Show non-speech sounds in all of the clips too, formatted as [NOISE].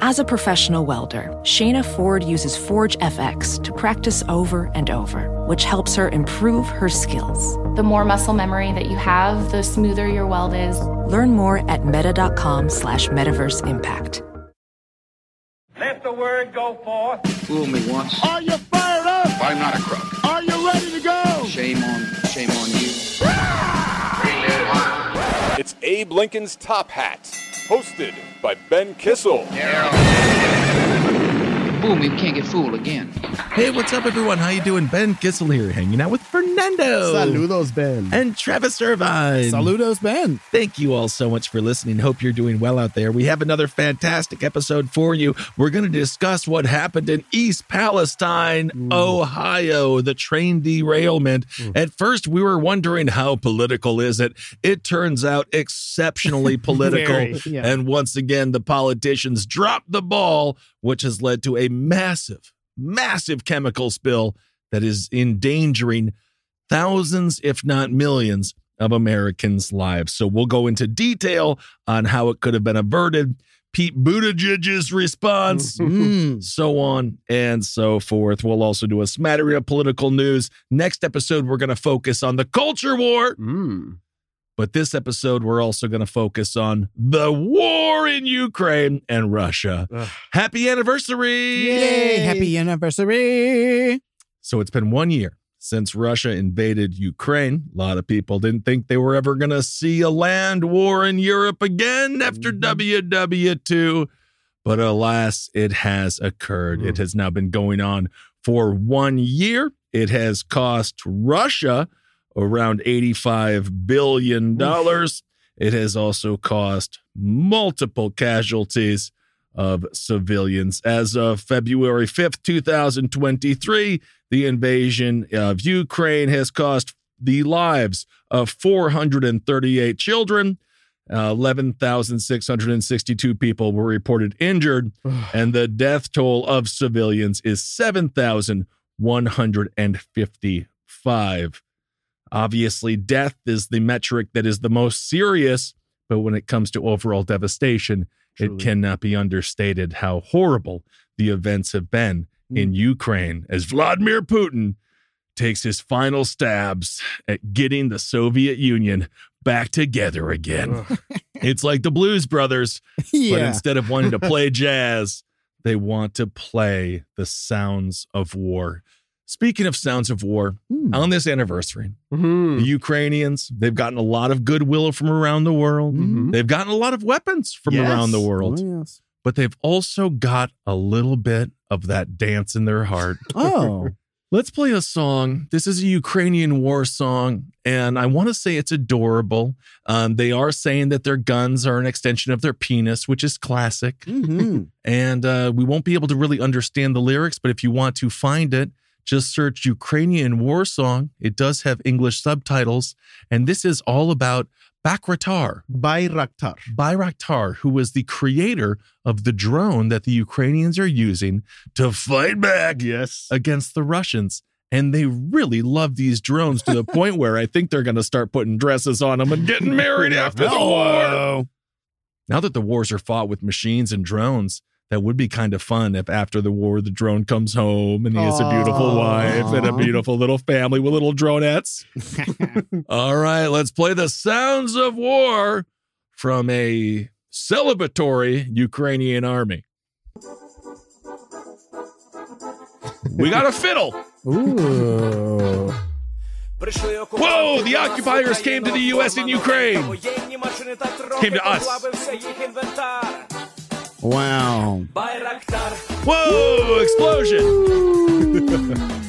As a professional welder, Shayna Ford uses Forge FX to practice over and over, which helps her improve her skills. The more muscle memory that you have, the smoother your weld is. Learn more at meta.com slash metaverse impact. Let the word go forth. Fool me once. Are you fired up? I'm not a crook. Are you ready to go? Shame on, shame on you. Ah! It's Abe Lincoln's Top Hat, hosted by Ben Kissel. Fool me, we can't get fooled again. Hey, what's up, everyone? How you doing? Ben Kissel here, hanging out with Fernando. Saludos, Ben. And Travis Irvine. Saludos, Ben. Thank you all so much for listening. Hope you're doing well out there. We have another fantastic episode for you. We're going to discuss what happened in East Palestine, Mm. Ohio, the train derailment. At first, we were wondering how political is it? It turns out exceptionally [LAUGHS] political. Very, yeah. And once again, the politicians dropped the ball, which has led to a massive, massive chemical spill that is endangering thousands, if not millions, of Americans' lives. So we'll go into detail on how it could have been averted, Pete Buttigieg's response, [LAUGHS] Mm. so on and so forth. We'll also do a smattering of political news. Next episode, we're going to focus on the culture war. Mm. But this episode, we're also going to focus on the war in Ukraine and Russia. Ugh. Happy anniversary! Yay! Happy anniversary! So it's been one year since Russia invaded Ukraine. A lot of people didn't think they were ever going to see a land war in Europe again after mm-hmm. WW2. But alas, it has occurred. It mm. has now been going on for one year. It has cost Russia around $85 billion. It has also cost multiple casualties of civilians. As of February 5th, 2023, the invasion of Ukraine has cost the lives of 438 children. Uh, 11,662 people were reported injured, [SIGHS] and the death toll of civilians is 7,155. Obviously, death is the metric that is the most serious, but when it comes to overall devastation, Truly. it cannot be understated how horrible the events have been hmm. in Ukraine as Vladimir Putin takes his final stabs at getting the Soviet Union back together again. [LAUGHS] it's like the Blues Brothers, [LAUGHS] but instead of wanting to play [LAUGHS] jazz, they want to play the sounds of war. Speaking of sounds of war, Mm. on this anniversary, Mhm. the Ukrainians, they've gotten a lot of goodwill from around the world. Mhm. They've gotten a lot of weapons from Yes. around the world, Oh, yes. but they've also got a little bit of that dance in their heart. [LAUGHS] Oh. Let's play a song. This is a Ukrainian war song, and I want to say it's adorable. Um, they are saying that their guns are an extension of their penis, which is classic. Mhm. [LAUGHS] And uh, we won't be able to really understand the lyrics, but if you want to find it, just search Ukrainian war song. It does have English subtitles, and this is all about Bakratar. Bayraktar. Bayraktar, who was the creator of the drone that the Ukrainians are using to fight back Yes. against the Russians. And they really love these drones to the [LAUGHS] point where I think they're going to start putting dresses on them and getting married after the [LAUGHS] war. Now that the wars are fought with machines and drones, that would be kind of fun if after the war the drone comes home and he has a beautiful Aw. wife and a beautiful little family with little dronettes. [LAUGHS] All right, let's play the sounds of war from a celebratory Ukrainian army. We got a fiddle. Ooh. Whoa, the occupiers came to the U.S. and Ukraine. Came to us. Wow. Whoa, explosion. [LAUGHS]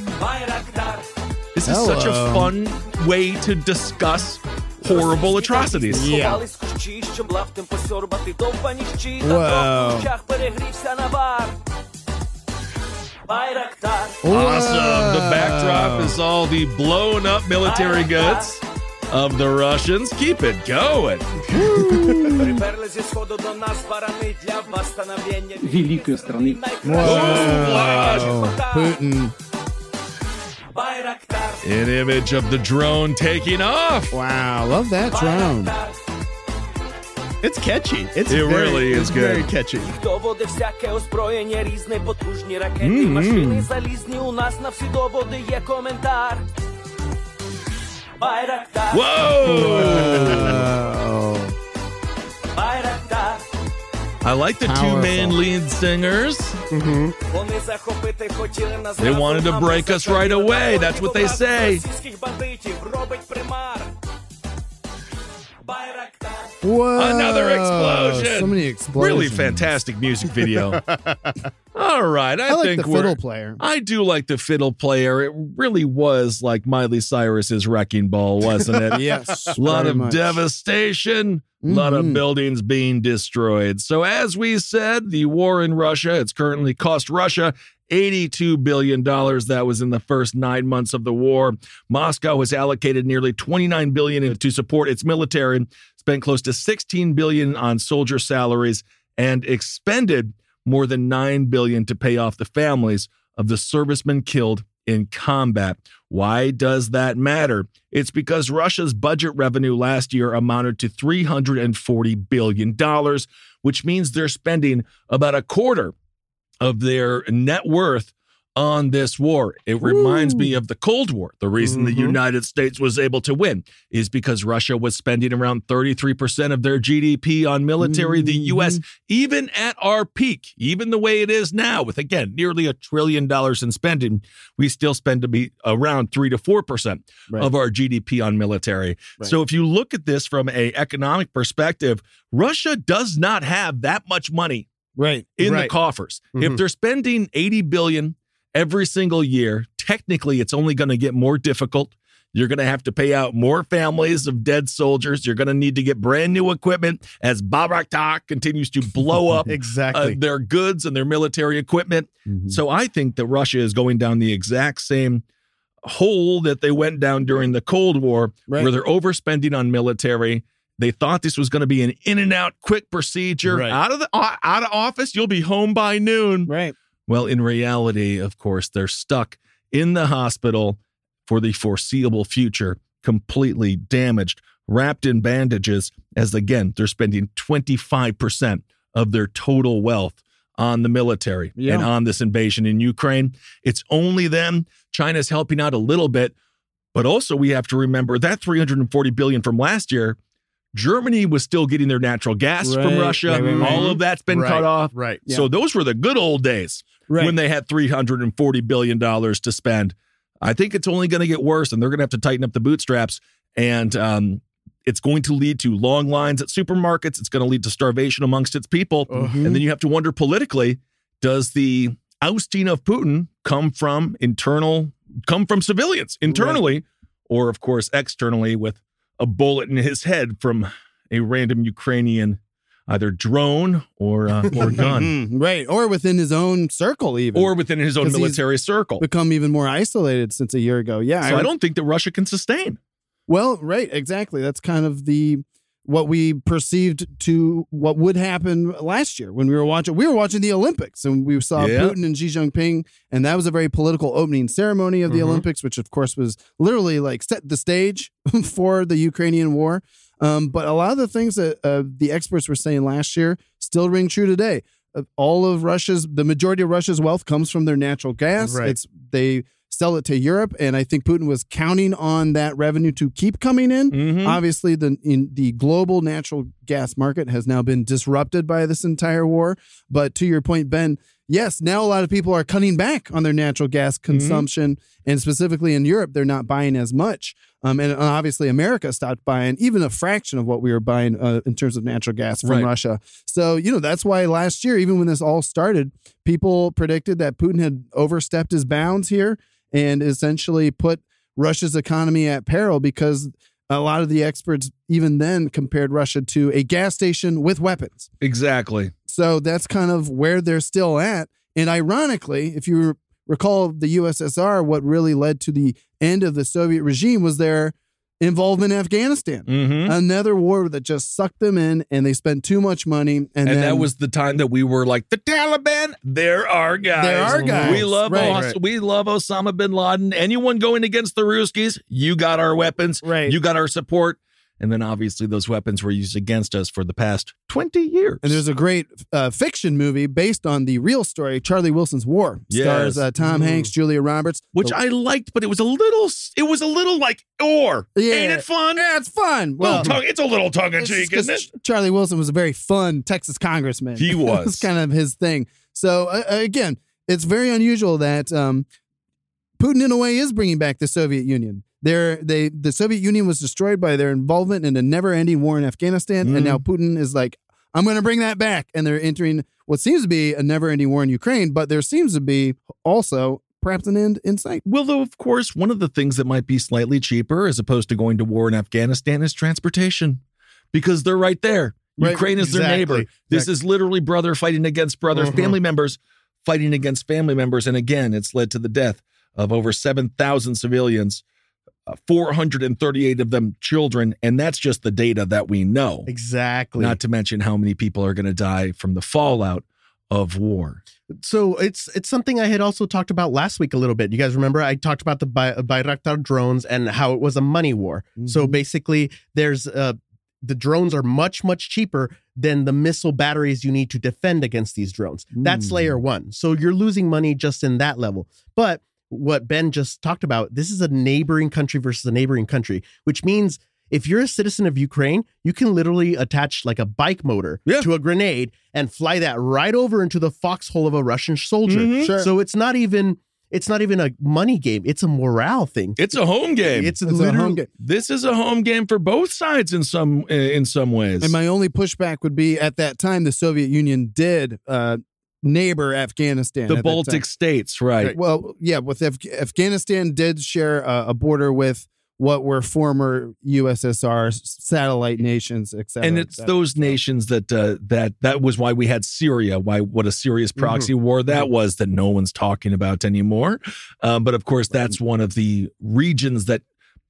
This is such a fun way to discuss horrible atrocities. Yeah. Whoa. Awesome. The backdrop is all the blown up military goods of the Russians. Keep it going. великой страны. Whoa. Putin. An image of the drone taking off. Wow. Love that drone. It's catchy. It's It very, really is it's good. Very catchy. Доводи всяке озброєння різне, потужні ракети, машини залізні. У нас на всі доводи є коментар. Байрактар, Whoa! Oh. Байрактар. I like the two Powerful. man lead singers. Вони захопити хотіли нас. They wanted to break us right away. That's what they say. Російських бандитів робить примар. Whoa. Another explosion. So many explosions. Really fantastic music video. [LAUGHS] All right. I, I like think the fiddle player. I do like the fiddle player. It really was like Miley Cyrus's wrecking ball, wasn't it? [LAUGHS] yes. A lot of much. devastation, a mm-hmm. lot of mm-hmm. buildings being destroyed. So, as we said, the war in Russia, it's currently cost Russia $82 billion. That was in the first nine months of the war. Moscow has allocated nearly $29 billion to support its military, spent close to 16 billion on soldier salaries, and expended more than 9 billion to pay off the families of the servicemen killed in combat. Why does that matter? It's because Russia's budget revenue last year amounted to $340 billion, which means they're spending about a quarter of their net worth on this war. It reminds me of the Cold War. The reason the Mhm. United States was able to win is because Russia was spending around 33% of their GDP on military. The US, even at our peak, even the way it is now, with again nearly a trillion dollars in spending, we still spend to be around 3 to 4% Right. of our GDP on military. Right. So if you look at this from a economic perspective, Russia does not have that much money Right. in the coffers. If Mhm. they're spending 80 billion every single year, technically it's only going to get more difficult. You're going to have to pay out more families of dead soldiers. You're going to need to get brand new equipment as Baraktar continues to blow [LAUGHS] up uh, Exactly. their goods and their military equipment. Mhm. So I think that Russia is going down the exact same hole that they went down during the Cold War, Right. where they're overspending on military. They thought this was going to be an in and out quick procedure. Right. Out of the out of office, you'll be home by noon. Right. Well, in reality, of course, they're stuck in the hospital for the foreseeable future, completely damaged, wrapped in bandages, as again, they're spending 25% of their total wealth on the military Yeah. and on this invasion in Ukraine. It's only them. China's helping out a little bit, but also we have to remember that 340 billion from last year. Germany was still getting their natural gas from Russia. right, right, right. All of that's been Right, cut off. Right. Yeah. So those were the good old days Right. when they had $340 billion to spend. I think it's only going to get worse and they're going to have to tighten up the bootstraps. And um, it's going to lead to long lines at supermarkets. It's going to lead to starvation amongst its people. Mhm. And then you have to wonder politically does the ousting of Putin come from internal, come from civilians internally, or of course externally with a bullet in his head from a random Ukrainian either drone or uh, [LAUGHS] or gun, Mhm. Right. Or within his own circle, even. or within his own military circle. become even more isolated since a year ago. Yeah. So I don't think that Russia can sustain. Well, right, exactly. That's kind of the what we perceived to what would happen last year when we were watching we were watching the Olympics and we saw Yeah. Putin and Xi Jinping and that was a very political opening ceremony of the Mhm. Olympics which of course was literally like set the stage [LAUGHS] for the Ukrainian war. Um, but a lot of the things that uh, the experts were saying last year still ring true today. Uh, all of Russia's the majority of Russia's wealth comes from their natural gas. Right. It's they sell it to Europe, and I think Putin was counting on that revenue to keep coming in. Mhm. Obviously, the in the global natural gas market has now been disrupted by this entire war. But to your point, Ben, yes, now a lot of people are cutting back on their natural gas Mm-hmm. consumption, and specifically in Europe, they're not buying as much. Um, and obviously, America stopped buying even a fraction of what we were buying uh, in terms of natural gas from Right. Russia. So you know that's why last year, even when this all started, people predicted that Putin had overstepped his bounds here and essentially put Russia's economy at peril because a lot of the experts even then compared Russia to a gas station with weapons. Exactly. So that's kind of where they're still at. And ironically, if you recall the USSR, what really led to the end of the Soviet regime was their involvement in Afghanistan. Mm-hmm. Another war that just sucked them in and they spent too much money. And, And, then, that was the time that we were like, the Taliban, they're our guys. They're our guys. We love Right, Os- right. we love Osama bin Laden. Anyone going against the Ruskies, you got our weapons. Right. You got our support. And then obviously those weapons were used against us for the past 20 years. And there's a great uh, fiction movie based on the real story, Charlie Wilson's War. Stars uh, Tom Mm. Hanks, Julia Roberts. which The- I liked, but it was a little it was a little like or Yeah. ain't it fun? Yeah, it's fun. Well, tongue, it's a little tongue in cheek, isn't it? Charlie Wilson was a very fun Texas congressman. He [LAUGHS] it was. was kind of his thing. So uh, again, it's very unusual that um, Putin, in a way, is bringing back the Soviet Union. There, they the Soviet Union was destroyed by their involvement in a never-ending war in Afghanistan, and Mm. now Putin is like, "I'm going to bring that back," and they're entering what seems to be a never-ending war in Ukraine, but there seems to be also perhaps an end in sight. Well, though, of course, one of the things that might be slightly cheaper as opposed to going to war in Afghanistan is transportation because they're right there. Right, Ukraine is their exactly, neighbor. This is literally brother fighting against brother, Mhm. family members fighting against family members. And again, it's led to the death of over 7,000 civilians, uh, 438 of them children. And that's just the data that we know. Exactly. Not to mention how many people are going to die from the fallout of war. so it's it's something I had also talked about last week a little bit. You guys remember I talked about the Bay- Bayraktar drones and how it was a money war. So Mhm. basically, there's uh the drones are much much cheaper than the missile batteries you need to defend against these drones. That's Mm. layer one. So you're losing money just in that level. But what Ben just talked about, this is a neighboring country versus a neighboring country, which means if you're a citizen of Ukraine, you can literally attach like a bike motor Yeah. to a grenade and fly that right over into the foxhole of a Russian soldier. Mhm. Sure. So it's not even it's not even a money game. It's a morale thing. It's a home game. It's, It's a home game. this is a home game for both sides in some in some ways. And my only pushback would be at that time the Soviet Union did uh, neighbor Afghanistan. the. Baltic states, right? Well, yeah, with Af- Afghanistan did share a, a border with what were former USSR satellite nations, etc. and it's those nations that uh, that that was why we had Syria. Why what a serious Mm-hmm. proxy war that was that no one's talking about anymore. Um, but of course, that's one of the regions that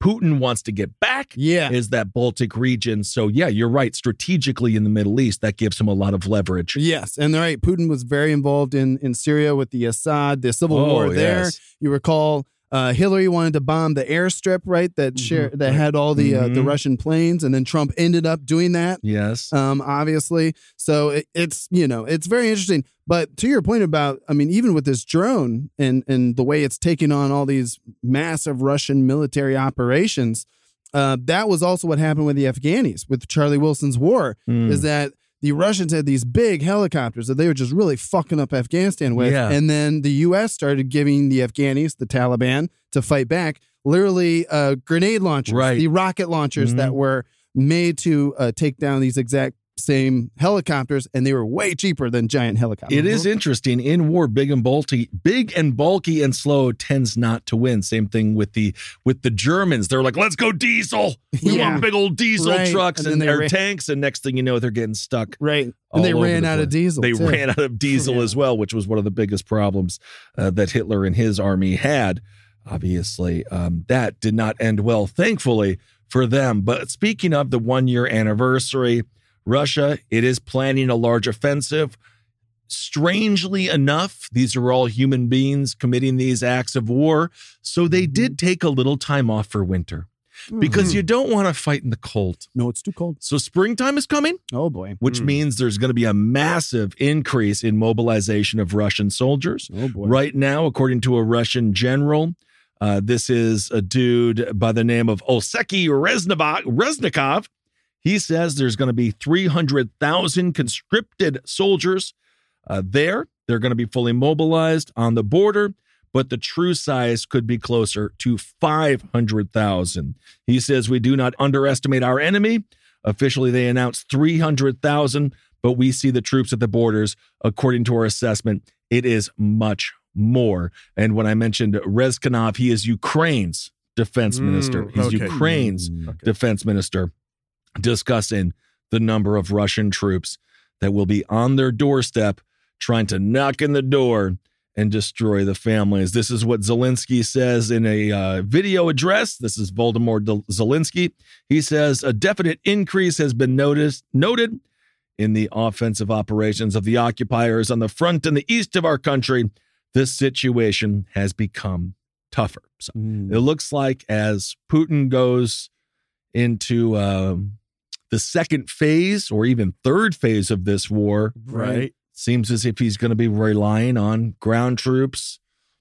Putin wants to get back. Yeah. is that Baltic region? So yeah, you're right. Strategically in the Middle East, that gives him a lot of leverage. Yes, and right, Putin was very involved in in Syria with the Assad, the civil Oh, war there. yes. You recall uh, Hillary wanted to bomb the airstrip, right? That share that had all the uh, the Mhm. Russian planes, and then Trump ended up doing that. Yes. um, obviously. So it, it's you know it's very interesting. But to your point about, I mean, even with this drone and and the way it's taking on all these massive Russian military operations, uh, that was also what happened with the Afghanis with Charlie Wilson's war. Mm. Is that the Russians had these big helicopters that they were just really fucking up Afghanistan with, Yeah. and then the U.S. started giving the Afghanis, the Taliban, to fight back. Literally, uh, grenade launchers, Right. the rocket launchers Mhm. that were made to uh, take down these exact same helicopters, and they were way cheaper than giant helicopters. It is interesting in war. Big and bulky, big and bulky and slow tends not to win. Same thing with the with the Germans. They're like, let's go diesel. [LAUGHS] We Yeah. want big old diesel Right. trucks And and, their ran- tanks. And next thing you know, they're getting stuck. right, and they ran the out of diesel. They too. ran out of diesel [LAUGHS] Yeah. as well, which was one of the biggest problems uh, that Hitler and his army had. Obviously, um, that did not end well, thankfully for them. But speaking of the one year anniversary, Russia, it is planning a large offensive. Strangely enough, these are all human beings committing these acts of war. So they mm-hmm. did take a little time off for winter mm-hmm. because you don't want to fight in the cold. no, it's too cold. So springtime is coming Oh boy. which mm. means there's going to be a massive increase in mobilization of Russian soldiers. Oh boy. Right now, according to a Russian general, uh, this is a dude by the name of Oseki Reznava- Reznikov. He says there's going to be 300,000 conscripted soldiers uh, there. They're going to be fully mobilized on the border, but the true size could be closer to 500,000. He says we do not underestimate our enemy. Officially, they announced 300,000, but we see the troops at the borders. According to our assessment, it is much more. And when I mentioned Reznikov, he is Ukraine's defense Mm, minister. He's okay. Ukraine's Okay. defense minister discussing the number of Russian troops that will be on their doorstep trying to knock in the door and destroy the families. This is what Zelensky says in a uh, video address. This is Voldemort Del- Zelensky. He says a definite increase has been noticed noted in the offensive operations of the occupiers on the front and the east of our country. This situation has become tougher. So Mm. it looks like as Putin goes into um, the second phase or even third phase of this war, Right. seems as if he's going to be relying on ground troops,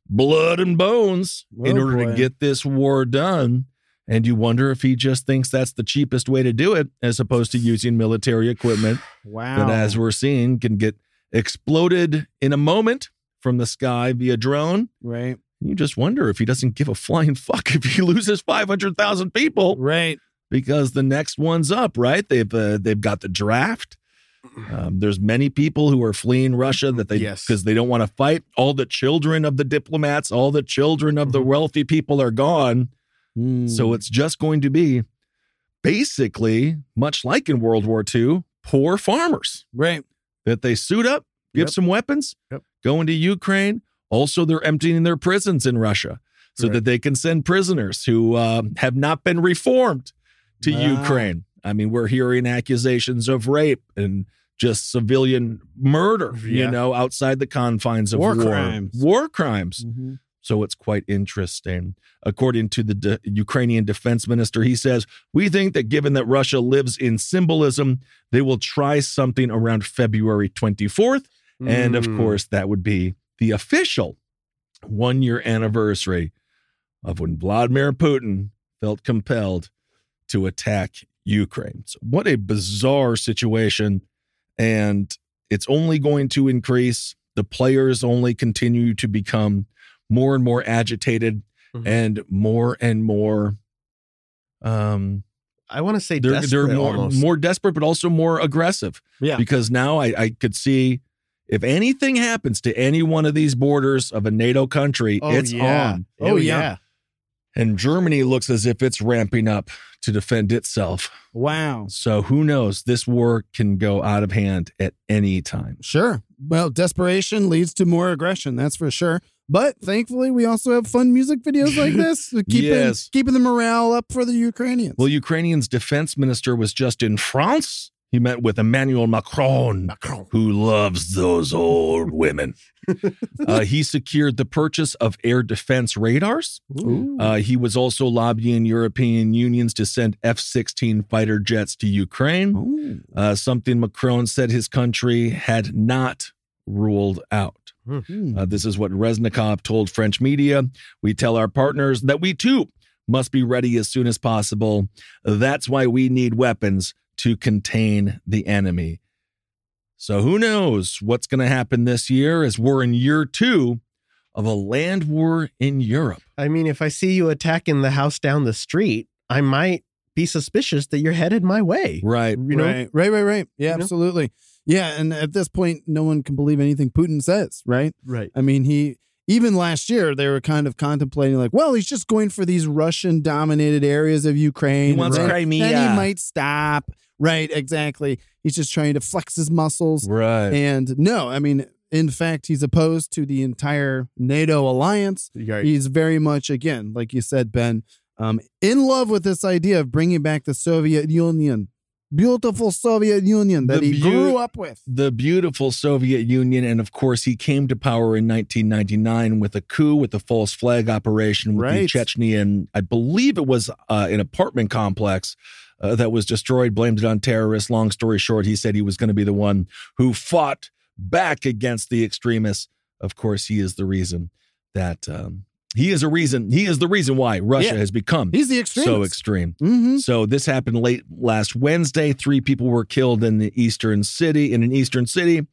blood and bones in Oh, order boy. to get this war done. And you wonder if he just thinks that's the cheapest way to do it, as opposed to using military equipment Wow. that, as we're seeing, can get exploded in a moment from the sky via drone. right. You just wonder if he doesn't give a flying fuck if he [LAUGHS] loses 500,000 people Right. Because the next one's up, right? They've uh, they've got the draft. Um, there's many people who are fleeing Russia that they Yes. because they don't want to fight. All the children of the diplomats, all the children of the wealthy people are gone. Mm. So it's just going to be basically much like in World War II, poor farmers right. that they suit up, give Yep. some weapons, Yep. go into Ukraine. Also, they're emptying their prisons in Russia so Right. that they can send prisoners who uh, have not been reformed to Wow. Ukraine. I mean, we're hearing accusations of rape and just civilian murder, you know, outside the confines of War war. crimes. War crimes. Mhm. So it's quite interesting. According to the de- Ukrainian defense minister, he says, We think that given that Russia lives in symbolism, they will try something around February 24th. And of Mm. course, that would be the official one year anniversary of when Vladimir Putin felt compelled to attack Ukraine. So, what a bizarre situation. And it's only going to increase. The players only continue to become more and more agitated Mhm. and more and more um I want to say they're, desperate they're more almost. more desperate but also more aggressive Yeah. because now I, I could see if anything happens to any one of these borders of a NATO country, oh, it's yeah. on. Oh, yeah. And Germany looks as if it's ramping up to defend itself. Wow. So who knows? This war can go out of hand at any time. Sure. Well, desperation leads to more aggression. That's for sure. But thankfully, we also have fun music videos like this, [LAUGHS] keeping Yes. keeping the morale up for the Ukrainians. Well, Ukrainian's defense minister was just in France. He met with Emmanuel Macron, Macron. who loves those old women. [LAUGHS] uh, he secured the purchase of air defense radars. Uh, he was also lobbying European unions to send F 16 fighter jets to Ukraine, uh, something Macron said his country had not ruled out. Hmm. Uh, this is what Reznikov told French media. We tell our partners that we too must be ready as soon as possible. That's why we need weapons to contain the enemy. So who knows what's going to happen this year as we're in year two of a land war in Europe. I mean, if I see you attacking the house down the street, I might be suspicious that you're headed my way. Right. You know? right, right, right, right. Yeah, You know? absolutely. Yeah, and at this point, no one can believe anything Putin says, right? Right. I mean, he even last year they were kind of contemplating like, well, he's just going for these Russian-dominated areas of Ukraine. He wants right? Crimea. Then he might stop. Right, exactly. He's just trying to flex his muscles. Right. And no, I mean, in fact, he's opposed to the entire NATO alliance. Right. He's very much, again, like you said, Ben, um, in love with this idea of bringing back the Soviet Union, beautiful Soviet Union that The he beau- grew up with. the beautiful Soviet Union. And of course, he came to power in 1999 with a coup, with the false flag operation with the Right. Chechnyan, I believe it was uh, an apartment complex uh, that was destroyed, blamed it on terrorists. Long story short, he said he was going to be the one who fought back against the extremists. Of course, he is the reason that. Um, he is a reason. He is the reason why Russia Yeah. has become He's the extremist. so extreme. hmm So this happened late last Wednesday. Three people were killed in the eastern city. In an eastern city,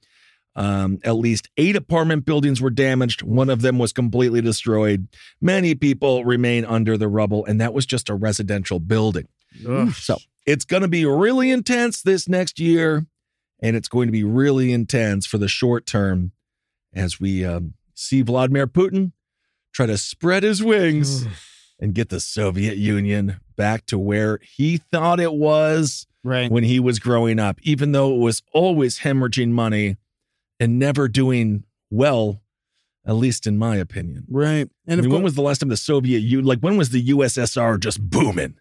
um, at least eight apartment buildings were damaged. One of them was completely destroyed. Many people remain under the rubble, and that was just a residential building. Ugh. So it's going to be really intense this next year, and it's going to be really intense for the short term as we um, see Vladimir Putin try to spread his wings [SIGHS] and get the Soviet Union back to where he thought it was Right. when he was growing up, even though it was always hemorrhaging money and never doing well, at least in my opinion. Right. And And of when was the last time the Soviet Union, like when was the USSR just booming?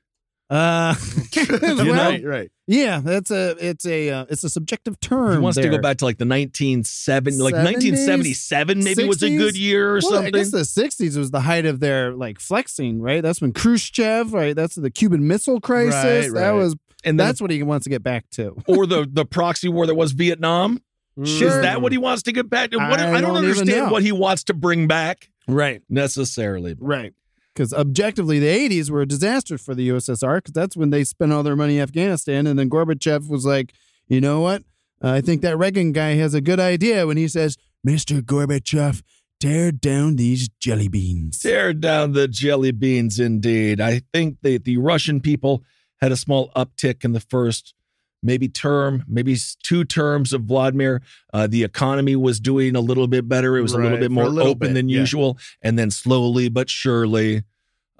Uh, [LAUGHS] [LAUGHS] well, right, right. yeah, that's a it's a uh, it's a subjective term. He wants to go back to like the 1970, like 1977 maybe was a good year or Well, something. I guess the '60s was the height of their like flexing, right? That's when Khrushchev, right? That's the Cuban Missile Crisis. Right, That was and then, that's what he wants to get back to. or the the proxy war that was Vietnam. Is that what he wants to get back to? What, I I, don't, don't understand what he wants to bring back Right. necessarily. Right. Because objectively, the 80s were a disaster for the USSR because that's when they spent all their money in Afghanistan. And then Gorbachev was like, you know what? Uh, I think that Reagan guy has a good idea when he says, Mr. Gorbachev, tear down these jelly beans. Tear down the jelly beans, indeed. I think that the Russian people had a small uptick in the first maybe term, maybe two terms of Vladimir. Uh, the economy was doing a little bit better. It was a little bit more little open bit, than yeah. usual. And then slowly but surely,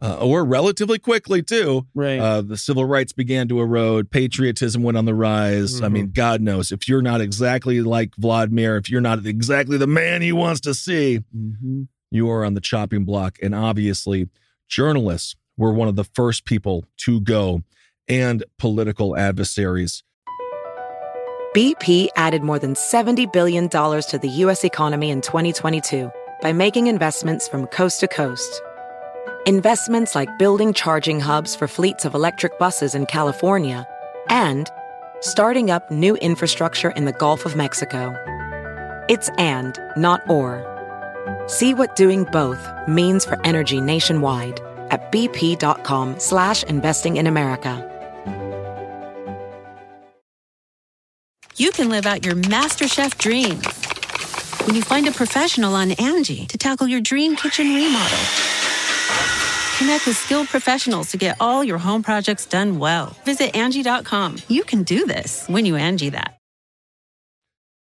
uh, or relatively quickly too, Right. uh, the civil rights began to erode. Patriotism went on the rise. I Mhm. mean, God knows if you're not exactly like Vladimir, if you're not exactly the man he wants to see, Mhm. you are on the chopping block. And obviously, journalists were one of the first people to go and political adversaries. BP added more than $70 billion to the U.S. economy in 2022 by making investments from coast to coast. Investments like building charging hubs for fleets of electric buses in California and starting up new infrastructure in the Gulf of Mexico. It's and, not or. See what doing both means for energy nationwide at bp.com slash investing in America. you can live out your MasterChef dreams when you find a professional on Angie to tackle your dream kitchen remodel. Connect with skilled professionals to get all your home projects done well. Visit Angie.com. You can do this when you Angie that.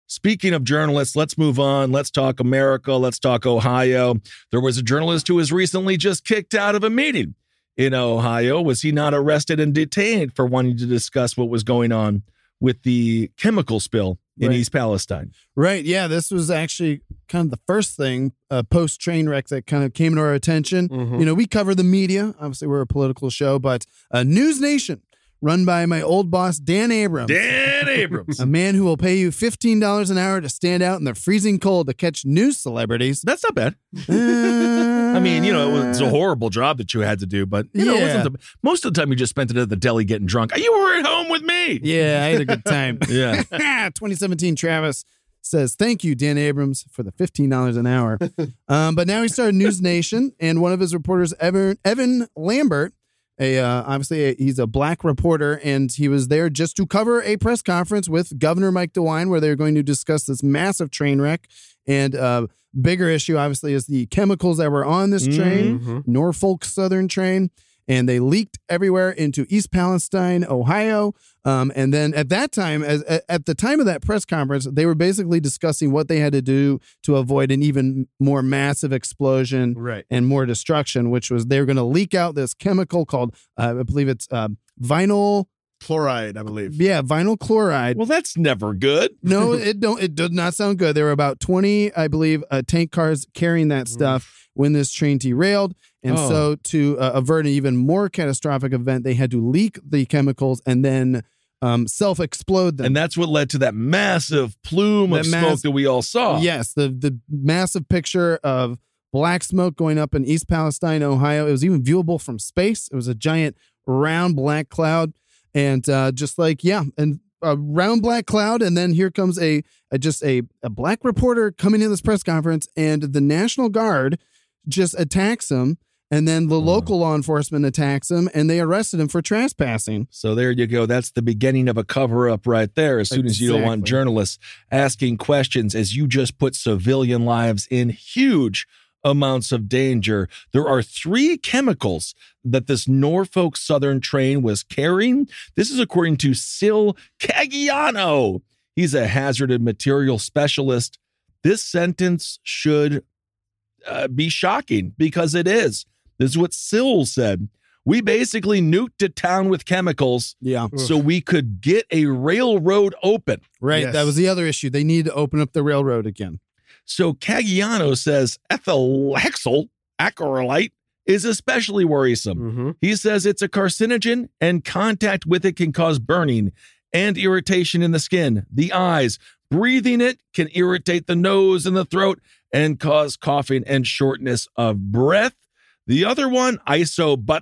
Speaking of journalists, let's move on. Let's talk America. Let's talk Ohio. There was a journalist who was recently just kicked out of a meeting in Ohio. Was he not arrested and detained for wanting to discuss what was going on with the chemical spill in Right. East Palestine? Right. Yeah. This was actually kind of the first thing uh, post train wreck that kind of came to our attention. Mhm. You know, we cover the media. Obviously, we're a political show, but uh, News Nation, run by my old boss, Dan Abrams. Dan Abrams. [LAUGHS] A man who will pay you $15 an hour to stand out in the freezing cold to catch news celebrities. That's not bad. Uh, [LAUGHS] I mean, you know, it was a horrible job that you had to do, but you know, it Yeah. wasn't the, most of the time you just spent it at the deli getting drunk. You were at home with me. Yeah, I had a good time. [LAUGHS] Yeah. 2017 Travis says, Thank you, Dan Abrams, for the $15 an hour. um, but now he started News Nation, and one of his reporters, Evan, Evan Lambert, a uh, obviously a, he's a black reporter, and he was there just to cover a press conference with Governor Mike DeWine, where they're going to discuss this massive train wreck. And uh, bigger issue, obviously, is the chemicals that were on this train, Mhm. Norfolk Southern train. And they leaked everywhere into East Palestine, Ohio. Um, and then at that time, as at, the time of that press conference, they were basically discussing what they had to do to avoid an even more massive explosion Right. and more destruction, which was they were going to leak out this chemical called, uh, I believe it's uh, vinyl, Chloride, I believe. yeah, vinyl chloride. Well, that's never good. No, [LAUGHS] it don't. It did not sound good. There were about twenty, I believe, uh, tank cars carrying that stuff when this train derailed, and Oh. so to uh, avert an even more catastrophic event, they had to leak the chemicals and then um, self-explode them. And that's what led to that massive plume of That smoke that we all saw. Yes, the the massive picture of black smoke going up in East Palestine, Ohio. It was even viewable from space. It was a giant round black cloud, and uh, just like yeah, and a round black cloud, and then here comes a, a just a a black reporter coming in this press conference, and the National Guard just attacks him. And then the local law enforcement attacks him and they arrested him for trespassing. So there you go. That's the beginning of a cover up right there. As soon as you don't want journalists asking questions, as you just put civilian lives in huge amounts of danger. There are three chemicals that this Norfolk Southern train was carrying. This is according to Sil Caggiano. He's a hazardous material specialist. This sentence should uh, be shocking because it is. This is what Sill said. We basically nuked a town with chemicals Yeah. so we could get a railroad open. Right. Yes. That was the other issue. They need to open up the railroad again. So Caggiano says ethyl hexyl acrylate is especially worrisome. Mhm. He says it's a carcinogen and contact with it can cause burning and irritation in the skin, the eyes. Breathing it can irritate the nose and the throat and cause coughing and shortness of breath. The other one, isobutylene,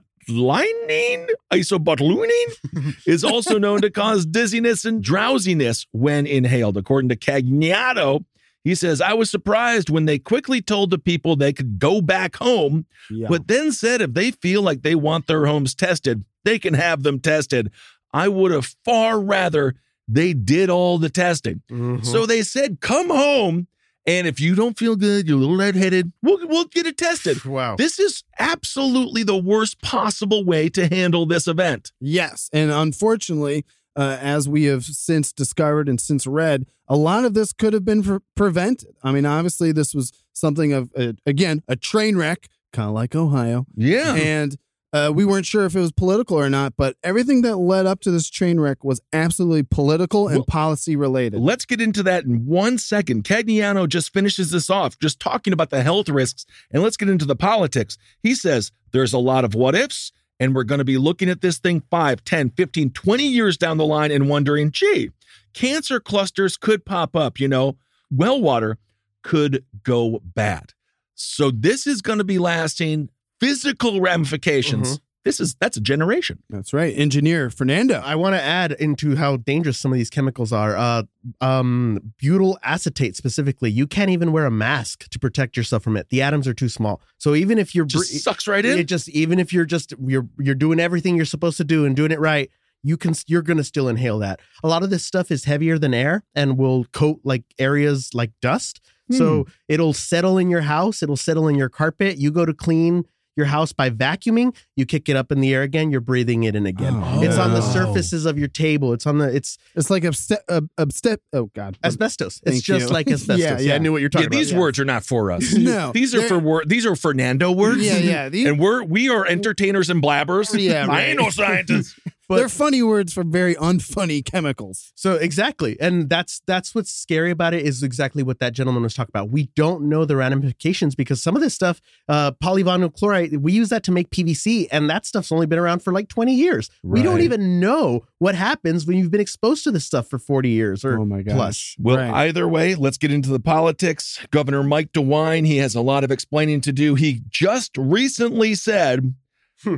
isobutylene, [LAUGHS] is also known to cause dizziness and drowsiness when inhaled. According to Caggiano, he says, I was surprised when they quickly told the people they could go back home Yeah. but then said if they feel like they want their homes tested, they can have them tested. I would have far rather they did all the testing. Mhm. So they said, come home. And if you don't feel good, you're a little lightheaded, we'll, we'll get it tested. [LAUGHS] wow. This is absolutely the worst possible way to handle this event. Yes. And unfortunately, uh, as we have since discovered and since read, a lot of this could have been pre- prevented. I mean, obviously, this was something of, uh, again, a train wreck, kind of like Ohio. Yeah. And uh, we weren't sure if it was political or not, but everything that led up to this train wreck was absolutely political and Well, policy related. Let's get into that in one second. Caggiano just finishes this off, just talking about the health risks, and let's get into the politics. He says there's a lot of what ifs, and we're going to be looking at this thing 5, 10, 15, 20 years down the line and wondering, gee, cancer clusters could pop up, you know, well water could go bad. So this is going to be lasting physical ramifications. Mm-hmm. This is that's a generation. That's right. Engineer Fernando. I want to add into how dangerous some of these chemicals are. Uh, um, butyl acetate specifically, you can't even wear a mask to protect yourself from it. The atoms are too small. So even if you're Just bre- sucks right in. it just even if you're just you're you're doing everything you're supposed to do and doing it right, you can you're gonna still inhale that. A lot of this stuff is heavier than air and will coat like areas like dust. So Hmm. it'll settle in your house. It'll settle in your carpet. You go to clean your house by vacuuming. You kick it up in the air again. You're breathing it in again. Oh. It's on the surfaces of your table. It's on the. It's It's like abste- uh, abste- Oh God. asbestos. Thank it's just you. like [LAUGHS] asbestos. Yeah, yeah, yeah. I knew what you're Yeah, talking these about. These words are not for us. [LAUGHS] No, these are they're- for wor- these are Fernando words. Yeah, yeah. These, [LAUGHS] and we're we are entertainers and blabbers. Yeah, I ain't no scientist. They're funny words for very unfunny [LAUGHS] chemicals. So exactly, and that's that's what's scary about it is exactly what that gentleman was talking about. We don't know the ramifications because some of this stuff, uh, polyvinyl chloride, we use that to make PVC, and that stuff's only been around for like twenty years. We don't even know what happens when you've been exposed to this stuff for forty years or Oh my gosh. plus. Well, Right. either way, let's get into the politics. Governor Mike DeWine, he has a lot of explaining to do. He just recently said.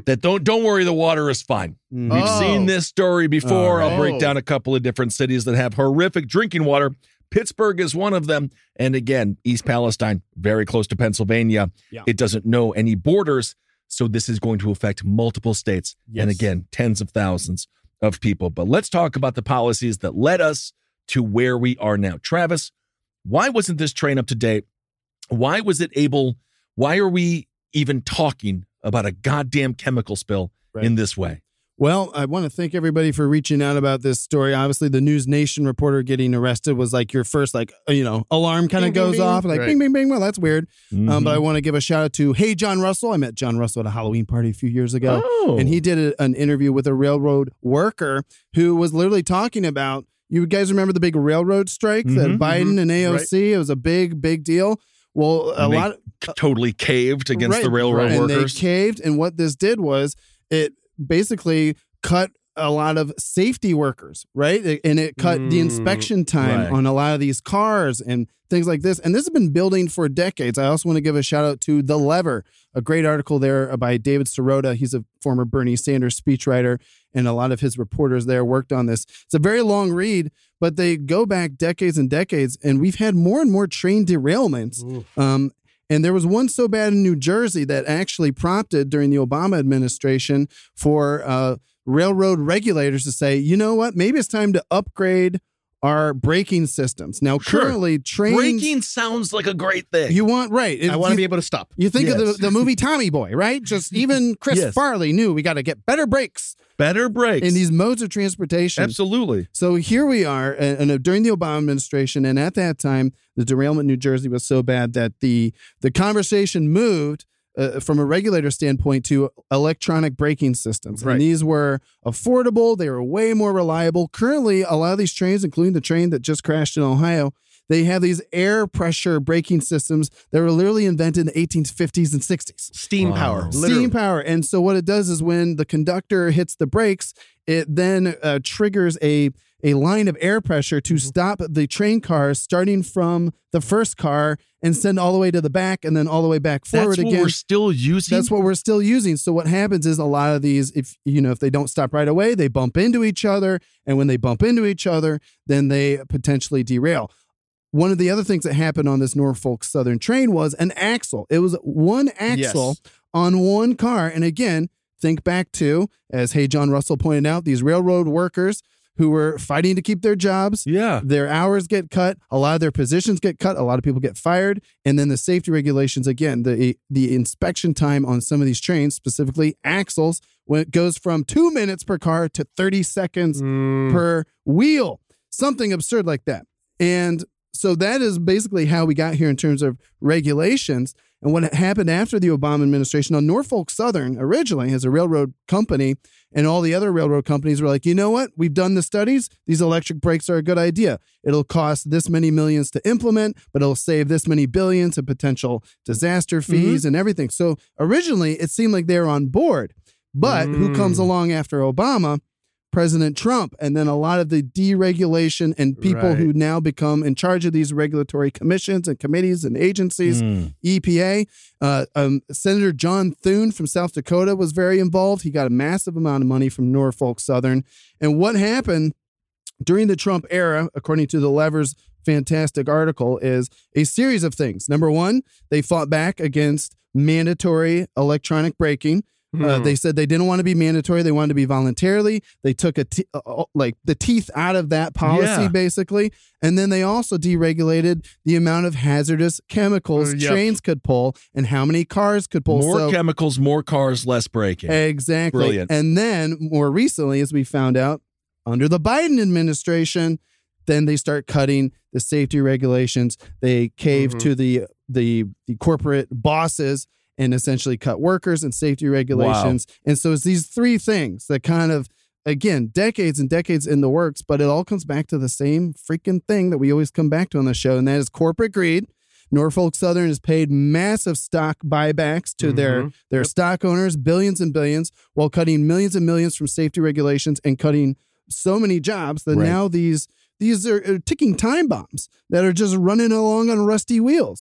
That don't don't worry, the water is fine. Mhm. We've Oh. seen this story before. I'll break Oh. down a couple of different cities that have horrific drinking water. Pittsburgh is one of them. And again, East Palestine, very close to Pennsylvania. Yeah. It doesn't know any borders. So this is going to affect multiple states. And again, tens of thousands of people. But let's talk about the policies that led us to where we are now. Travis, why wasn't this train up to date? Why was it able? Why are we even talking about a goddamn chemical spill Right. in this way? Well, I want to thank everybody for reaching out about this story. Obviously, the News Nation reporter getting arrested was like your first, like, uh, you know, alarm kind of Bing, bing, goes bing. off, like, Right. bing, bing, bing. Well, that's weird. Um, Mhm. but I want to give a shout out to Hey John Russell. I met John Russell at a Halloween party a few years ago. Oh. And he did a, an interview with a railroad worker who was literally talking about. You guys remember the big railroad strike that Mhm, Biden and AOC? It was a big, big deal. Well, a lot. totally caved against Right, the railroad and workers. they caved, and what this did was it basically cut a lot of safety workers, right? And it cut the Mm, inspection time right. on a lot of these cars and things like this. And this has been building for decades. I also want to give a shout out to The Lever, a great article there by David Sirota. He's a former Bernie Sanders speechwriter, and a lot of his reporters there worked on this. It's a very long read, but they go back decades and decades, and we've had more and more train derailments. Um, and there was one so bad in New Jersey that actually prompted during the Obama administration for uh, railroad regulators to say, you know what, maybe it's time to upgrade our braking systems. Now, Sure. currently, trains. Braking sounds like a great thing. You want right? I want to be able to stop. You think of the, the movie Tommy Boy, right? Just [LAUGHS] even Chris Yes. Farley knew we got to get better brakes Better brakes. in these modes of transportation. Absolutely. So here we are, and, during the Obama administration, and at that time, the derailment in New Jersey was so bad that the the conversation moved uh, from a regulator standpoint to electronic braking systems. Right. And these were affordable, they were way more reliable. Currently, a lot of these trains, including the train that just crashed in Ohio, they have these air pressure braking systems that were literally invented in the 1850s and 60s. Steam Wow. power. Literally. Steam power. And so what it does is when the conductor hits the brakes, it then uh, triggers a a line of air pressure Mm-hmm. to stop the train cars starting from the first car and send all the way to the back and then all the way back forward That's what again. we're still using. That's what we're still using. So what happens is a lot of these, if you know, if they don't stop right away, they bump into each other, and when they bump into each other, then they potentially derail. One of the other things that happened on this Norfolk Southern train was an axle. It was one axle Yes. on one car, and again, think back to as Hey John Russell pointed out, these railroad workers who were fighting to keep their jobs. Yeah. Their hours get cut, a lot of their positions get cut, a lot of people get fired, and then the safety regulations again, the the inspection time on some of these trains, specifically axles, when it goes from 2 minutes per car to 30 seconds Mm. per wheel. Something absurd like that. And so that is basically how we got here in terms of regulations. And what happened after the Obama administration on Norfolk Southern originally as a railroad company, and all the other railroad companies were like, you know what? We've done the studies. These electric brakes are a good idea. It'll cost this many millions to implement, but it'll save this many billions in potential disaster fees and everything. So originally, it seemed like they were on board. But who comes Mm. along after Obama? President Trump, and then a lot of the deregulation and people who now become in charge of these regulatory commissions and committees and agencies. Mm. EPA. Uh, um, Senator John Thune from South Dakota was very involved. He got a massive amount of money from Norfolk Southern. And what happened during the Trump era, according to the Levers fantastic article, is a series of things. Number one, they fought back against mandatory electronic braking. Uh, Hmm. they said they didn't want to be mandatory; they wanted to be voluntarily. They took a t- uh, uh, like the teeth out of that policy, Yeah. basically, and then they also deregulated the amount of hazardous chemicals Uh, yep. trains could pull and how many cars could pull. More So- chemicals, more cars, less braking. Exactly. Brilliant. And then more recently, as we found out, under the Biden administration, then they start cutting the safety regulations. They cave Mhm. to the the the corporate bosses and essentially cut workers and safety regulations. And so it's these three things that kind of again decades and decades in the works, but it all comes back to the same freaking thing that we always come back to on the show, and that is corporate greed. Norfolk Southern has paid massive stock buybacks to their Mhm. their stock owners, billions and billions, while cutting millions and millions from safety regulations and cutting so many jobs that Right. now these these are, are ticking time bombs that are just running along on rusty wheels.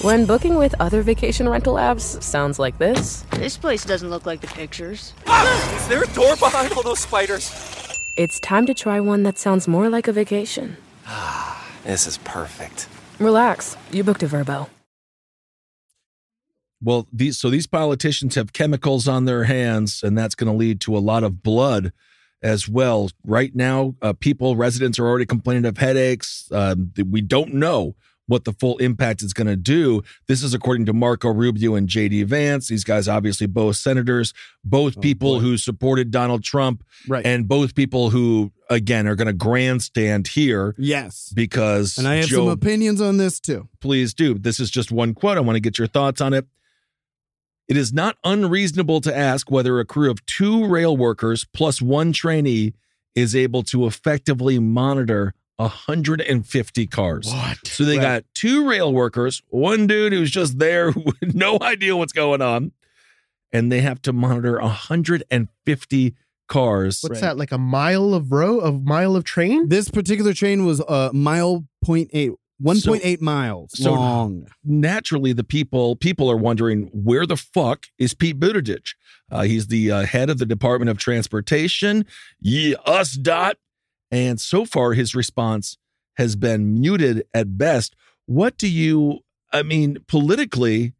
When booking with other vacation rental apps sounds like this, This place doesn't look like the pictures. Is there a door behind all those spiders? it's time to try one that sounds more like a vacation. Ah, This is perfect. Relax, you booked a Vrbo. Well, these so these politicians have chemicals on their hands, and that's going to lead to a lot of blood as well. Right now, uh, people, residents are already complaining of headaches. Um, th- we don't know what the full impact is going to do. This is according to Marco Rubio and JD Vance. These guys, obviously, both senators, both oh, people who supported Donald Trump, Right. and both people who, again, are going to grandstand here Yes. because And I have Joe some opinions on this too. please do. This is just one quote. I want to get your thoughts on it. It is not unreasonable to ask whether a crew of two rail workers plus one trainee is able to effectively monitor 150 cars. What? So they Right. got two rail workers, one dude who's just there [LAUGHS] with no idea what's going on, and they have to monitor 150 cars. What's that? Like a mile of row, a mile of train? This particular train was a uh, mile point eight, 1.8 miles so- long. naturally the people people are wondering where the fuck is Pete Buttigieg? Uh, he's the uh, head of the Department of Transportation, yeah, us dot, and so far his response has been muted at best. What do you? I mean, politically,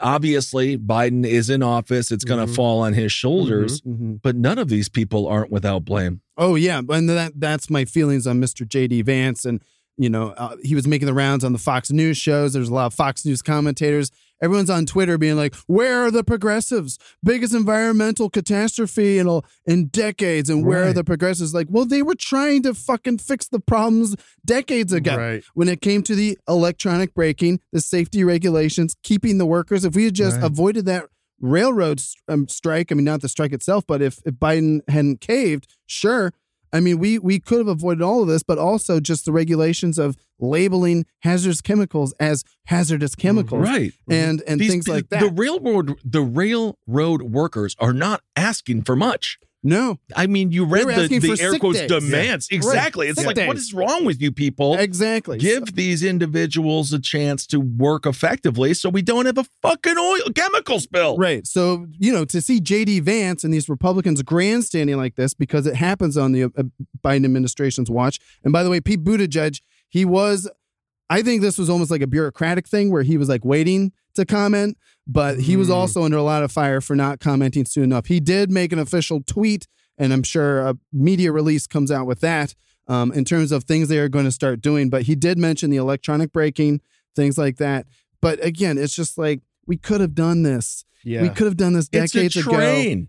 obviously Biden is in office. It's going to Mhm. fall on his shoulders. Mhm. But none of these people aren't without blame. Oh yeah, and that that's my feelings on Mr. JD Vance, and you know uh, he was making the rounds on the Fox News shows. There's a lot of Fox News commentators. Everyone's on Twitter being like, "Where are the progressives? Biggest environmental catastrophe in a- in decades, and where are the progressives?" Like, well, they were trying to fucking fix the problems decades ago Right. when it came to the electronic braking, the safety regulations, keeping the workers. If we had just Right. avoided that railroad st- um, strike, I mean, not the strike itself, but if, if Biden hadn't caved, sure. I mean, we we could have avoided all of this, but also just the regulations of labeling hazardous chemicals as hazardous mm, chemicals, Right. Mm-hmm. And and These- things like that. The railroad the railroad workers are not asking for much. No. I mean, you read the, the air quotes days. demands. Yeah. Exactly. Right. It's Sick like, what days. is wrong with you people? Exactly. Give these individuals a chance to work effectively so we don't have a fucking oil chemical spill. Right. So, you know, to see JD Vance and these Republicans grandstanding like this because it happens on the uh, Biden administration's watch. And by the way, Pete Buttigieg, he was, I think this was almost like a bureaucratic thing where he was like waiting to comment, but he was Mm. also under a lot of fire for not commenting soon enough. He did make an official tweet, and I'm sure a media release comes out with that um, in terms of things they are going to start doing. But he did mention the electronic braking, things like that. But again, it's just like we could have done this. Yeah. We could have done this decades ago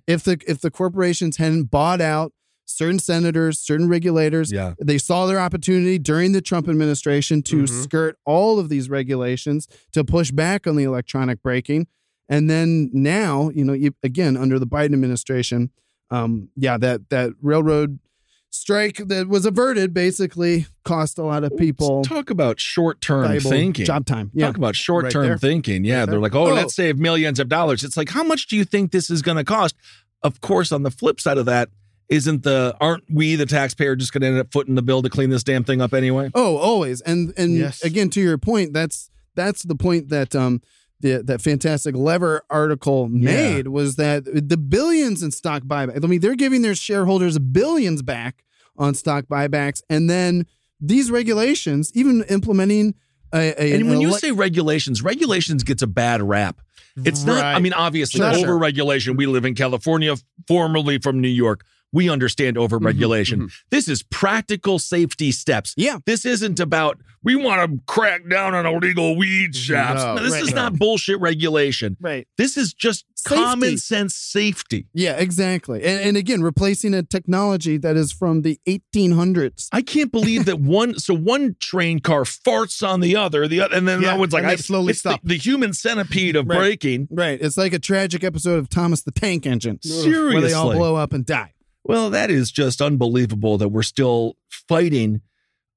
if the if the corporations hadn't bought out certain senators, certain regulators. Yeah. They saw their opportunity during the Trump administration to Mhm. skirt all of these regulations to push back on the electronic braking. And then now, you know, you, again under the Biden administration, um, yeah, that that railroad strike that was averted basically cost a lot of people Talk about short term thinking. job time. Yeah. Talk about short term there. thinking. Yeah. Right they're like, oh, Oh. let's save millions of dollars. It's like, how much do you think this is going to cost? Of course, on the flip side of that, isn't the aren't we the taxpayer just going to end up footing the bill to clean this damn thing up anyway? Oh, always. And and Yes. again to your point, that's that's the point that um the, that fantastic lever article made was that the billions in stock buyback. I mean, they're giving their shareholders billions back on stock buybacks, and then these regulations, even implementing a, a And when an you elec- say regulations, regulations gets a bad rap. It's not, I mean, obviously, Sure, sure. over regulation. We live in California, formerly from New York. We understand over regulation. This is practical safety steps. Mm-hmm, Yeah. This isn't about, we want to crack down on illegal weed shops. No, No, this right. is not bullshit regulation. right. This is just Safety. common sense safety. Yeah, exactly. And, and again, replacing a technology that is from the 1800s. I can't believe that one. [LAUGHS] So one train car farts on the other, the other, and then Yeah, that one's like, I slowly it's the- stop. The, human centipede of Right. braking. Right. It's like a tragic episode of Thomas the Tank Engine. Seriously. Where they all blow up and die. Well, that is just unbelievable that we're still fighting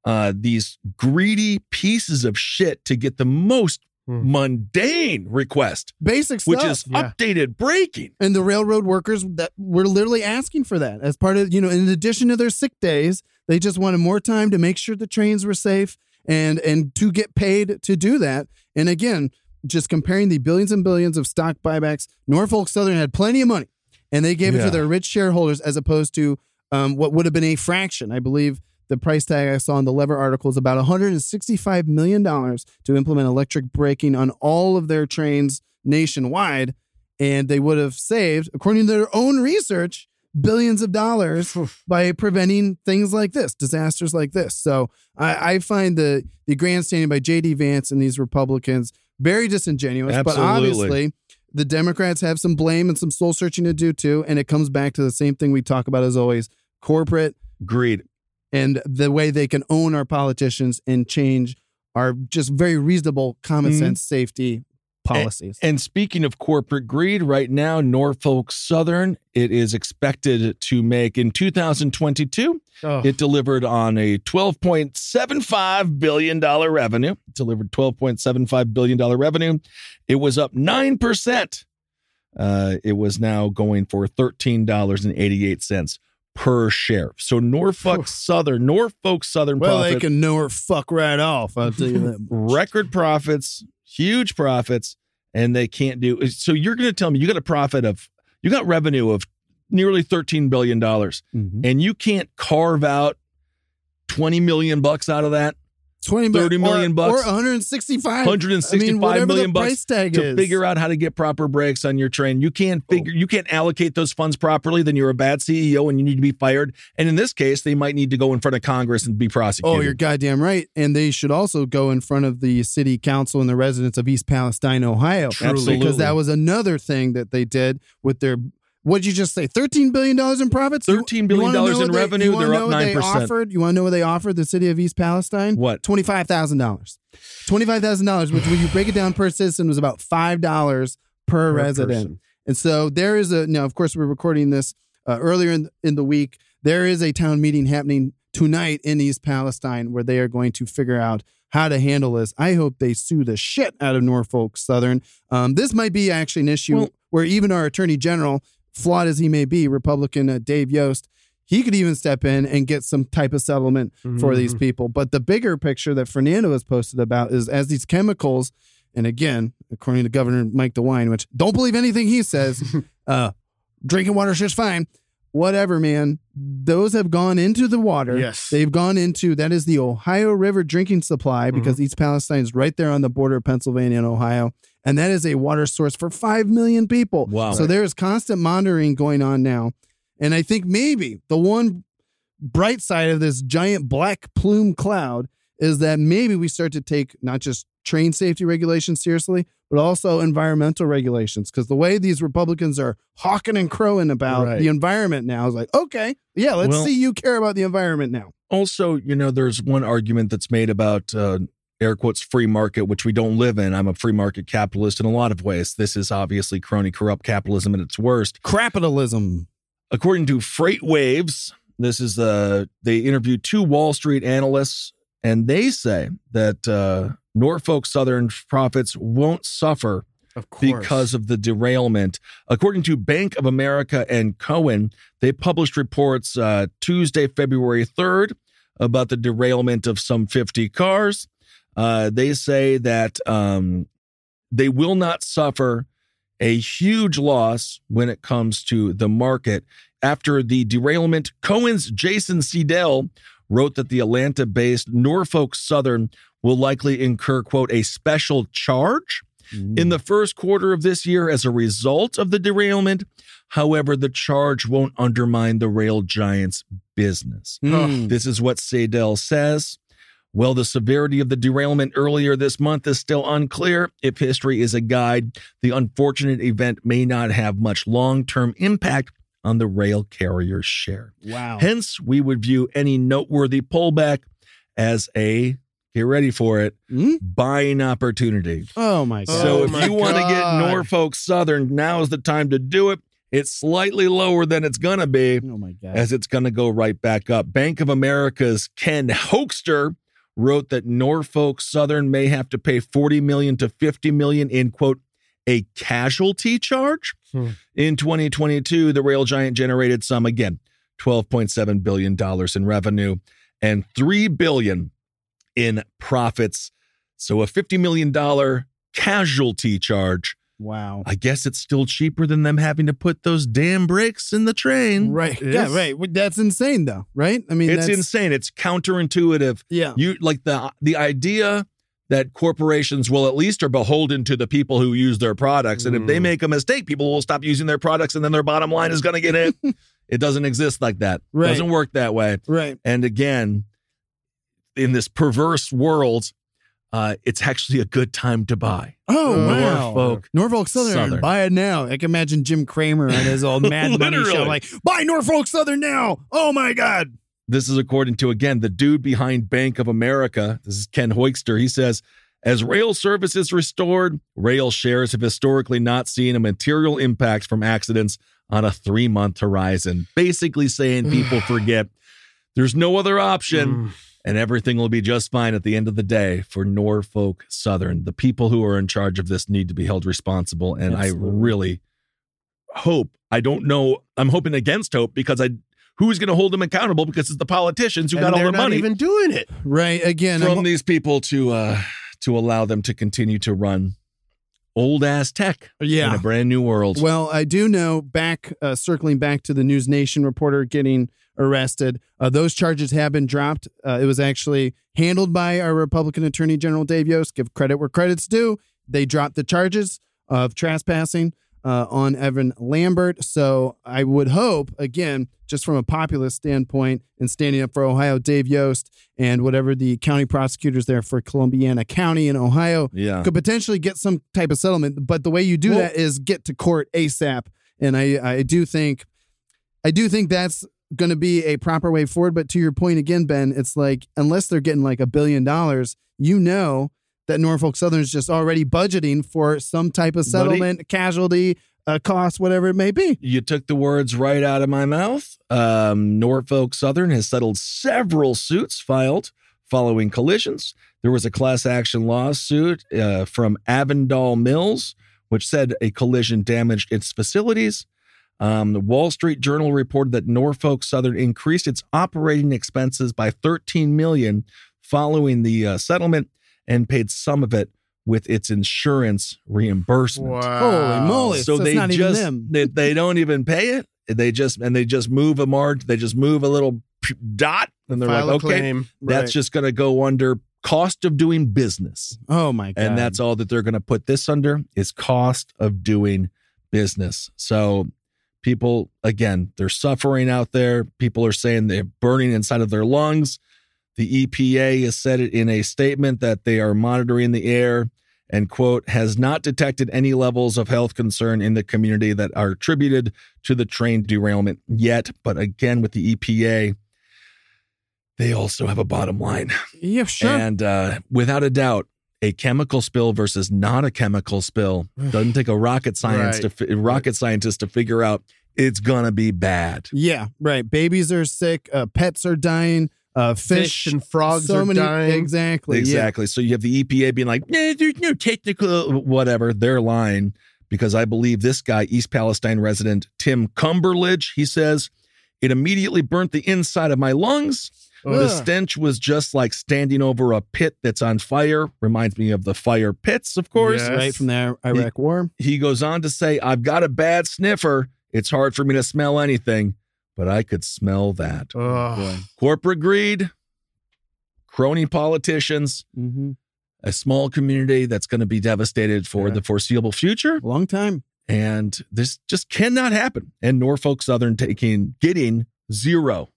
uh, these greedy pieces of shit to get the most Hmm. mundane request, Basic stuff. which is Yeah. updated braking. and the railroad workers that were literally asking for that as part of you know in addition to their sick days they just wanted more time to make sure the trains were safe and and to get paid to do that and again just comparing the billions and billions of stock buybacks norfolk southern had plenty of money and they gave it Yeah. to their rich shareholders as opposed to um, what would have been a fraction i believe the price tag I saw in the Lever article is about $165 million to implement electric braking on all of their trains nationwide and they would have saved, according to their own research, billions of dollars by preventing things like this, disasters like this. So I, I find the the grandstanding by JD Vance and these Republicans very disingenuous. But obviously, the Democrats have some blame and some soul searching to do too. And it comes back to the same thing we talk about as always: corporate Greed. and the way they can own our politicians and change our just very reasonable common Mhm. sense safety policies. And speaking of corporate greed, right now, Norfolk Southern, it is expected to make in 2022, Oh. it delivered on a $12.75 billion revenue. It delivered $12.75 billion revenue. It was up 9%. Uh, it was now going for $13.88 per share. So Norfolk Southern, Norfolk Southern well, profit, they can know her fuck right off. I'll tell you that. [LAUGHS] record profits, huge profits, and they can't do. So you're going to tell me you got a profit of, you got revenue of nearly $13 billion Mhm. and you can't carve out 20 million bucks out of that 20 30 million or, bucks. or 165 165 I mean, million bucks to is. figure out how to get proper brakes on your train. You can't oh. figure you can't allocate those funds properly, then you're a bad CEO and you need to be fired. And in this case, they might need to go in front of Congress and be prosecuted. Oh, you're goddamn right. And they should also go in front of the city council and the residents of East Palestine, Ohio. Truly. Absolutely. Because that was another thing that they did with their what'd you just say? $13 billion in profits? $13 billion you in they- revenue, you they're up 9%. Offered, you want to know what they offered the city of East Palestine? What? $25,000. $25,000, which when you break it down per citizen was about $5 per, resident. person. And so there is a now, of course, we're recording this uh, earlier in in the week. There is a town meeting happening tonight in East Palestine where they are going to figure out how to handle this. I hope they sue the shit out of Norfolk Southern. Um, this might be actually an issue Well- where even our Attorney General, flawed as he may be, Republican uh, Dave Yost, he could even step in and get some type of settlement for these Mhm. people. But the bigger picture that Fernando has posted about is as these chemicals, and again, according to Governor Mike DeWine, which don't believe anything he says, [LAUGHS] uh, drinking water is just fine. Whatever, man. Those have gone into the water. Yes. They've gone into that is the Ohio River drinking supply because East Palestine is right there on the border of Pennsylvania and Ohio. And that is a water source for 5 million people. Wow. So there is constant monitoring going on now. And I think maybe the one bright side of this giant black plume cloud is that maybe we start to take not just train safety regulations seriously, but also environmental regulations. Because the way these Republicans are hawking and crowing about Right. the environment now is like, okay, yeah, let's Well- see you care about the environment now. also, you know, there's one argument that's made about uh, air quotes free market, which we don't live in. I'm a free market capitalist in a lot of ways. This is obviously crony corrupt capitalism at its worst. Capitalism. According to FreightWaves, this is uh they interviewed two Wall Street analysts, and they say that uh, Norfolk Southern profits won't suffer Of because of the derailment. According to Bank of America and Cowen, they published reports uh, Tuesday, February 3rd, about the derailment of some 50 cars. Uh, they say that um, they will not suffer a huge loss when it comes to the market. After the derailment, Cowen's Jason Seidl wrote that the Atlanta based Norfolk Southern will likely incur, quote, a special charge in the first quarter of this year as a result of the derailment. However, the charge won't undermine the rail giant's business. Mm. This is what Seidl says. Well, the severity of the derailment earlier this month is still unclear. If history is a guide, the unfortunate event may not have much long term impact on the rail carrier's share. Wow. Hence, we would view any noteworthy pullback as a, get ready for it, Mm? buying opportunity. Oh my god. So Oh if you want to get Norfolk Southern, now is the time to do it. It's slightly lower than it's going to be Oh my god. as it's going to go right back up. Bank of America's Ken Hoexter wrote that Norfolk Southern may have to pay 40 million to 50 million in quote a casualty charge. Hmm. In 2022, the rail giant generated some again, 12.7 billion dollars in revenue and 3 billion in profits. So a 50 million dollar casualty charge. Wow. I guess it's still cheaper than them having to put those damn brakes in the train. Right. Yeah, right. That's insane though, right? I mean, it's that's, insane. It's counterintuitive. Yeah. You like the the idea that corporations will at least are beholden to the people who use their products, and if they Mm. make a mistake, people will stop using their products, and then their bottom line is going to get hit. [LAUGHS] it doesn't exist like that. Right. Doesn't work that way. Right. And again, in this perverse world, uh, it's actually a good time to buy. Oh, wow. Norfolk Norfolk Southern, Southern. buy it now. I can imagine Jim Cramer on his old [LAUGHS] Mad Money show, like, buy Norfolk Southern now. Oh my God. This is according to, again, the dude behind Bank of America. This is Ken Hoexter. He says, as rail service is restored, rail shares have historically not seen a material impact from accidents on a three month horizon. Basically saying people [SIGHS] forget there's no other option Mm. And everything will be just fine at the end of the day for Norfolk Southern. The people who are in charge of this need to be held responsible. And Absolutely. I really hope, I don't know, I'm hoping against hope because I who's going to hold them accountable because it's the politicians who And got all they're the not money even doing it. Right. Again, from I'm- these people to uh to allow them to continue to run old ass tech Yeah. in a brand new world. Well, I do know back, uh, circling back to the News Nation reporter getting arrested, uh, those charges have been dropped. Uh, it was actually handled by our Republican Attorney General Dave Yost. Give credit where credit's due. They dropped the charges of trespassing uh, on Evan Lambert. So I would hope, again, just from a populist standpoint and standing up for Ohio, Dave Yost and whatever the county prosecutors there for Columbiana County in Ohio Yeah. could potentially get some type of settlement. But the way you do Well- that is get to court ASAP. And I, I do think, I do think that's going to be a proper way forward. But to your point again, Ben, it's like unless they're getting like a billion dollars, you know that Norfolk Southern is just already budgeting for some type of settlement, casualty, uh, cost, whatever it may be. You took the words right out of my mouth. Um, Norfolk Southern has settled several suits filed following collisions. There was a class action lawsuit uh, from Avondale Mills, which said a collision damaged its facilities. Um, the Wall Street Journal reported that Norfolk Southern increased its operating expenses by 13 million following the uh, settlement and paid some of it with its insurance reimbursement. Holy moly. So, So it's they not even just them. They, they don't even pay it. They just and they just move a mark. They just move a little dot, and they're File like, okay, claim. that's Right. just going to go under cost of doing business, Oh my God. and that's all that they're going to put this under is cost of doing business. So people again, they're suffering out there. People are saying they're burning inside of their lungs. The EPA has said it in a statement that they are monitoring the air and quote has not detected any levels of health concern in the community that are attributed to the train derailment yet but again with the EPA they also have a bottom line yeah, sure. and uh, without a doubt a chemical spill versus not a chemical spill [SIGHS] doesn't take a rocket science Right. to fi- rocket scientist to figure out it's gonna be bad yeah, right. Babies are sick. Uh, pets are dying. Uh, fish, Fish and frogs so are many, dying. Exactly. yeah. Exactly. So you have the EPA being like, nah, there's no technical whatever. They're lying because I believe this guy, East Palestine resident Tim Cumberledge, he says it immediately burnt the inside of my lungs. The stench was just like standing over a pit that's on fire. Reminds me of the fire pits, of course. Yes. Right from the Iraq War. He goes on to say, I've got a bad sniffer. It's hard for me to smell anything, but I could smell that. Ugh. Corporate greed, crony politicians, Mm-hmm. a small community that's going to be devastated for Yeah. the foreseeable future. Long time. And this just cannot happen. And Norfolk Southern taking, getting zero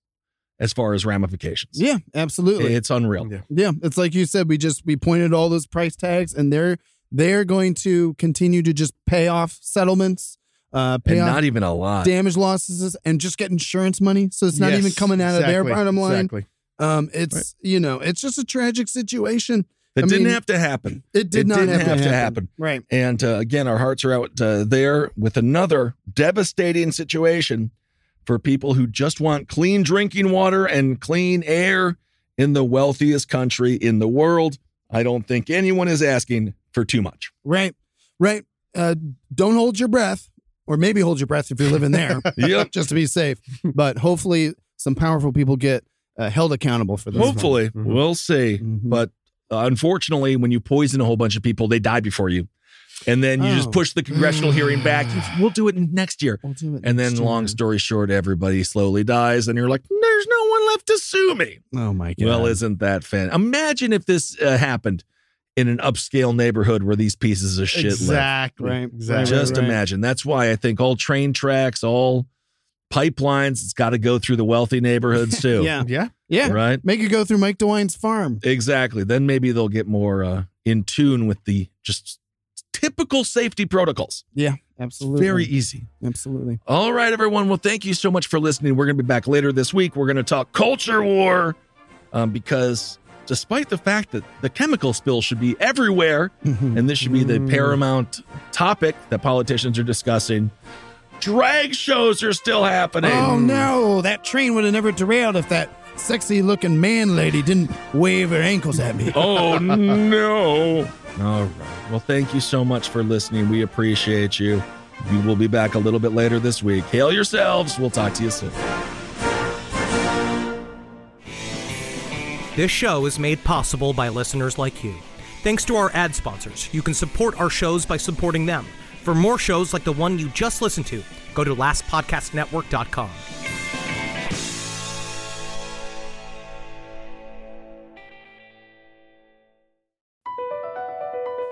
as far as ramifications. Yeah, absolutely. It's unreal. Yeah. Yeah, it's like you said. We just we pointed all those price tags, and they're they're going to continue to just pay off settlements, uh, pay And off not even a lot. damage losses, and just get insurance money. So it's not Yes, even coming out of their exactly, bottom line. Exactly. Um, it's you know, it's just a tragic situation. That I didn't mean, have to happen. It did it not didn't have, have to happen. Right. And uh, again, our hearts are out uh, there with another devastating situation for people who just want clean drinking water and clean air in the wealthiest country in the world. I don't think anyone is asking for too much. Right. Right. Uh, don't hold your breath, or maybe hold your breath if you're living there. [LAUGHS] Yep. [LAUGHS] Just to be safe. But hopefully, some powerful people get uh, held accountable for this. Hopefully, Mhm. we'll see. Mhm. But uh, unfortunately, when you poison a whole bunch of people, they die before you. And then you Oh. just push the congressional hearing back. We'll do it next year. We'll do it And then, next long story short, everybody slowly dies, and you're like, "There's no one left to sue me." Oh my god. Well, isn't that fan? Imagine if this uh, happened in an upscale neighborhood where these pieces of shit live. Exactly. Right, Exactly. Just right. imagine. That's why I think all train tracks, all pipelines, it's got to go through the wealthy neighborhoods [LAUGHS] too. yeah. Yeah. Yeah. Right. Make it go through Mike DeWine's farm. Exactly. Then maybe they'll get more uh, in tune with the just typical safety protocols. Yeah. Absolutely. Very easy. Absolutely. All right, everyone. Well, thank you so much for listening. We're going to be back later this week. We're going to talk culture war um, because despite the fact that the chemical spill should be everywhere, and this should be the paramount topic that politicians are discussing, drag shows are still happening. Oh no, that train would have never derailed if that sexy looking man lady didn't wave her ankles at me. Oh [LAUGHS] no. All right. Well, thank you so much for listening. We appreciate you. We will be back a little bit later this week. Hail yourselves. We'll talk to you soon. This show is made possible by listeners like you. Thanks to our ad sponsors, you can support our shows by supporting them. For more shows like the one you just listened to, go to lastpodcastnetwork.com.